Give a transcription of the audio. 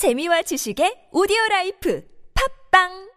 재미와 지식의 오디오 라이프. 팝빵!